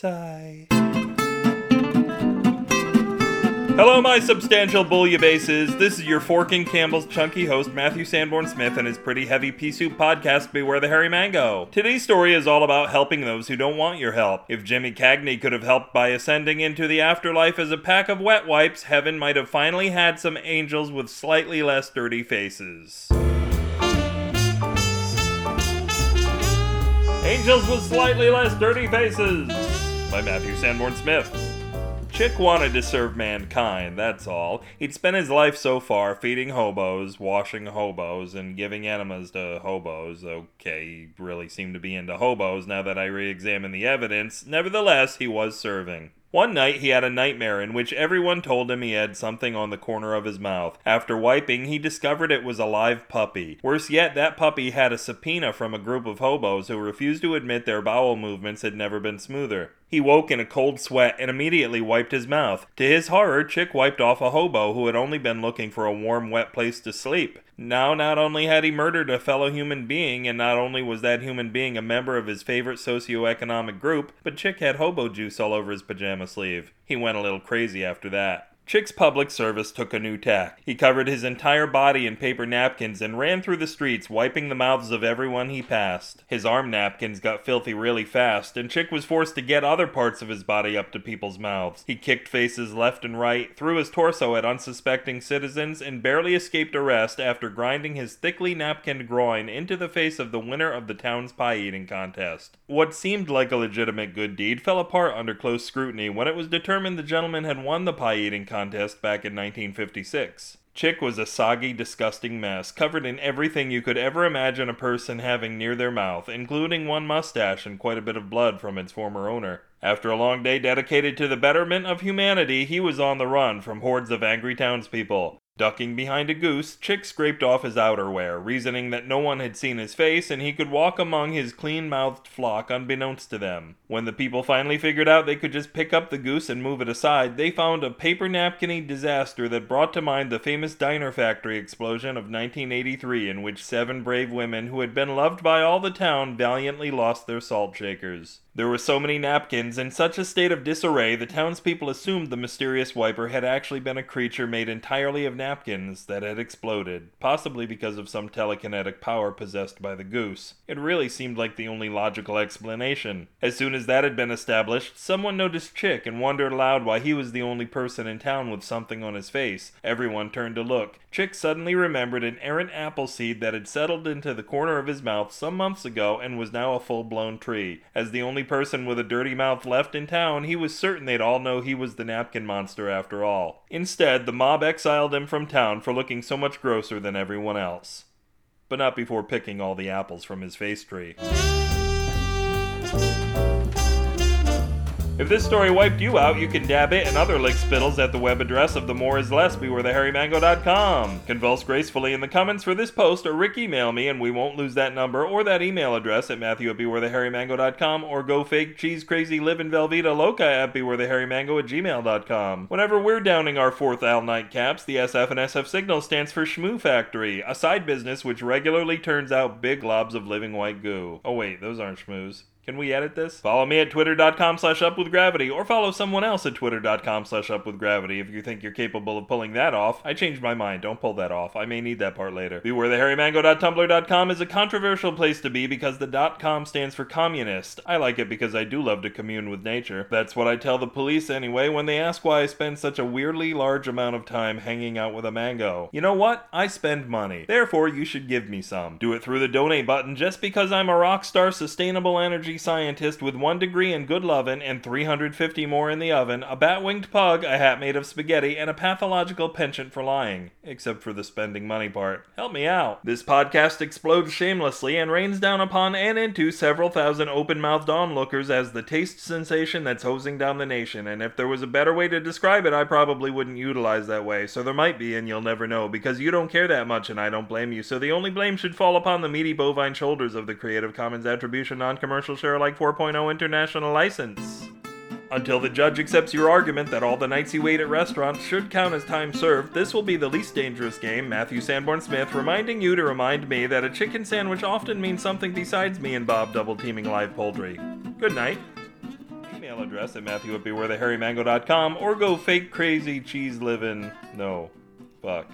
Sigh. Hello, my substantial bouillabaisses. This is your Forking Campbell's chunky host, Matthew Sanborn Smith, and his pretty heavy pea soup podcast, Beware the Hairy Mango. Today's story is all about helping those who don't want your help. If Jimmy Cagney could have helped by ascending into the afterlife as a pack of wet wipes, heaven might have finally had some angels with slightly less dirty faces. Angels with slightly less dirty faces by Matthew Sanborn Smith. Chick wanted to serve mankind, that's all. He'd spent his life so far feeding hobos, washing hobos, and giving enemas to hobos. Okay, he really seemed to be into hobos now that I re examine the evidence. Nevertheless, he was serving. One night he had a nightmare in which everyone told him he had something on the corner of his mouth. After wiping, he discovered it was a live puppy. Worse yet, that puppy had a subpoena from a group of hobos who refused to admit their bowel movements had never been smoother. He woke in a cold sweat and immediately wiped his mouth. To his horror, Chick wiped off a hobo who had only been looking for a warm, wet place to sleep. Now, not only had he murdered a fellow human being, and not only was that human being a member of his favorite socioeconomic group, but Chick had hobo juice all over his pajama sleeve. He went a little crazy after that. Chick's public service took a new tack. He covered his entire body in paper napkins and ran through the streets, wiping the mouths of everyone he passed. His arm napkins got filthy really fast, and Chick was forced to get other parts of his body up to people's mouths. He kicked faces left and right, threw his torso at unsuspecting citizens, and barely escaped arrest after grinding his thickly napkined groin into the face of the winner of the town's pie eating contest. What seemed like a legitimate good deed fell apart under close scrutiny when it was determined the gentleman had won the pie eating contest contest back in 1956. Chick was a soggy, disgusting mess, covered in everything you could ever imagine a person having near their mouth, including one mustache and quite a bit of blood from its former owner. After a long day dedicated to the betterment of humanity, he was on the run from hordes of angry townspeople. Ducking behind a goose, Chick scraped off his outerwear, reasoning that no one had seen his face and he could walk among his clean mouthed flock unbeknownst to them. When the people finally figured out they could just pick up the goose and move it aside, they found a paper napkiny disaster that brought to mind the famous diner factory explosion of 1983, in which seven brave women who had been loved by all the town valiantly lost their salt shakers. There were so many napkins, in such a state of disarray, the townspeople assumed the mysterious wiper had actually been a creature made entirely of napkins that had exploded, possibly because of some telekinetic power possessed by the goose. It really seemed like the only logical explanation. As soon as that had been established, someone noticed Chick and wondered aloud why he was the only person in town with something on his face. Everyone turned to look. Chick suddenly remembered an errant apple seed that had settled into the corner of his mouth some months ago and was now a full blown tree. As the only only person with a dirty mouth left in town, he was certain they'd all know he was the napkin monster after all. Instead, the mob exiled him from town for looking so much grosser than everyone else. But not before picking all the apples from his face tree. If this story wiped you out, you can dab it and other lick spittles at the web address of the more is less. Convulse gracefully in the comments for this post or Rick email me and we won't lose that number or that email address at matthew at or go fake cheese crazy live in Velveeta Loca at at gmail.com. Whenever we're downing our fourth Al nightcaps, the SF and SF signal stands for Shmoo Factory, a side business which regularly turns out big globs of living white goo. Oh wait, those aren't schmoos. Can we edit this? Follow me at twitter.com slash upwithgravity, or follow someone else at twitter.com slash upwithgravity if you think you're capable of pulling that off. I changed my mind. Don't pull that off. I may need that part later. BewareTheHairyMango.tumblr.com is a controversial place to be because the .com stands for communist. I like it because I do love to commune with nature. That's what I tell the police anyway when they ask why I spend such a weirdly large amount of time hanging out with a mango. You know what? I spend money. Therefore, you should give me some. Do it through the donate button just because I'm a rock star sustainable energy scientist with one degree in good lovin' and 350 more in the oven, a bat winged pug, a hat made of spaghetti, and a pathological penchant for lying. Except for the spending money part. Help me out. This podcast explodes shamelessly and rains down upon and into several thousand open mouthed onlookers as the taste sensation that's hosing down the nation. And if there was a better way to describe it, I probably wouldn't utilize that way. So there might be, and you'll never know, because you don't care that much, and I don't blame you. So the only blame should fall upon the meaty bovine shoulders of the Creative Commons Attribution Non Commercial Alike 4.0 International License. Until the judge accepts your argument that all the nights you wait at restaurants should count as time served, this will be the least dangerous game. Matthew Sanborn Smith reminding you to remind me that a chicken sandwich often means something besides me and Bob double teaming live poultry. Good night. Email address at Matthew at matthewwhippeywheretheharrymango.com or go fake crazy cheese living. No. Fuck.